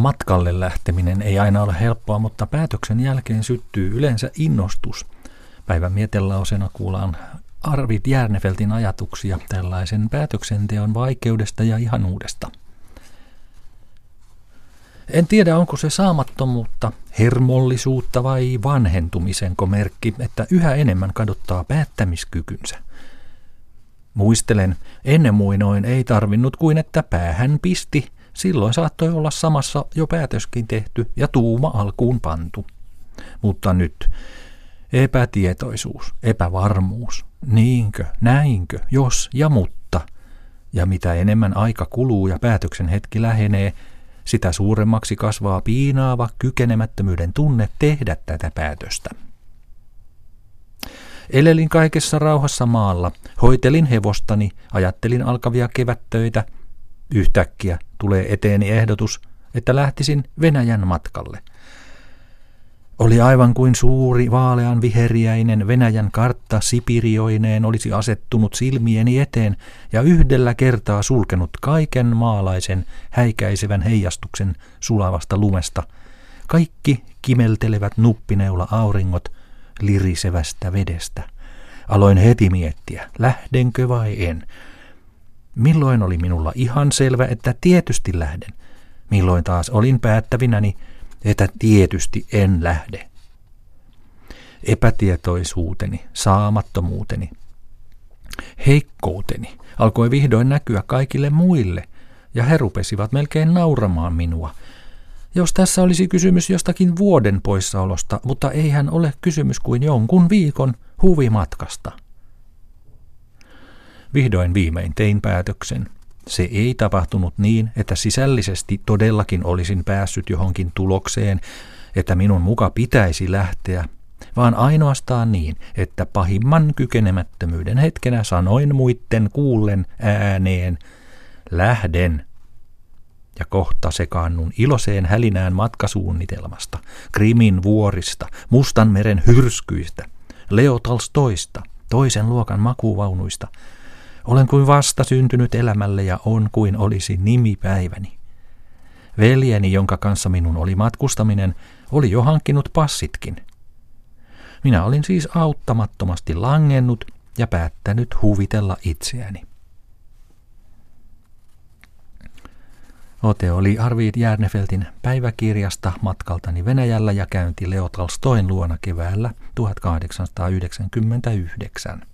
Matkalle lähteminen ei aina ole helppoa, mutta päätöksen jälkeen syttyy yleensä innostus. Päivän mietelausena kuullaan Arvid Järnefeltin ajatuksia tällaisen päätöksenteon vaikeudesta ja ihanuudesta. En tiedä, onko se saamattomuutta, hermollisuutta vai vanhentumisen merkki, että yhä enemmän kadottaa päättämiskykynsä. Muistelen, ennen muinoin ei tarvinnut kuin että päähän pisti, silloin saattoi olla samassa jo päätöskin tehty ja tuuma alkuun pantu. Mutta nyt epätietoisuus, epävarmuus, niinkö, näinkö, jos ja mutta. Ja mitä enemmän aika kuluu ja päätöksen hetki lähenee, sitä suuremmaksi kasvaa piinaava kykenemättömyyden tunne tehdä tätä päätöstä. Elelin kaikessa rauhassa maalla, hoitelin hevostani, ajattelin alkavia kevättöitä. Yhtäkkiä tulee eteeni ehdotus, että lähtisin Venäjän matkalle. Oli aivan kuin suuri vaalean viheriäinen Venäjän kartta Sipirioineen olisi asettunut silmieni eteen ja yhdellä kertaa sulkenut kaiken maalaisen häikäisevän heijastuksen sulavasta lumesta. Kaikki kimeltelevät nuppineula auringot lirisevästä vedestä. Aloin heti miettiä, lähdenkö vai en. Milloin oli minulla ihan selvä, että tietysti lähden. Milloin taas olin päättävinäni, että tietysti en lähde. Epätietoisuuteni, saamattomuuteni, heikkouteni alkoi vihdoin näkyä kaikille muille, ja he rupesivat melkein nauramaan minua. Jos tässä olisi kysymys jostakin vuoden poissaolosta, mutta eihän ole kysymys kuin jonkun viikon huvimatkasta. Vihdoin viimein tein päätöksen – se ei tapahtunut niin, että sisällisesti todellakin olisin päässyt johonkin tulokseen, että minun muka pitäisi lähteä, vaan ainoastaan niin, että pahimman kykenemättömyyden hetkenä sanoin muitten kuullen ääneen, lähden. Ja kohta sekaannun iloseen hälinään matkasuunnitelmasta, Krimin vuorista, Mustan meren hyrskyistä, Leo Tolstoista, toisen luokan makuvaunuista – olen kuin vasta syntynyt elämälle ja on kuin olisi nimipäiväni. Veljeni, jonka kanssa minun oli matkustaminen, oli jo hankkinut passitkin. Minä olin siis auttamattomasti langennut ja päättänyt huvitella itseäni. Ote oli Arvid Järnefeltin päiväkirjasta matkaltani Venäjällä ja käynti Leo Tolstoin luona keväällä 1899.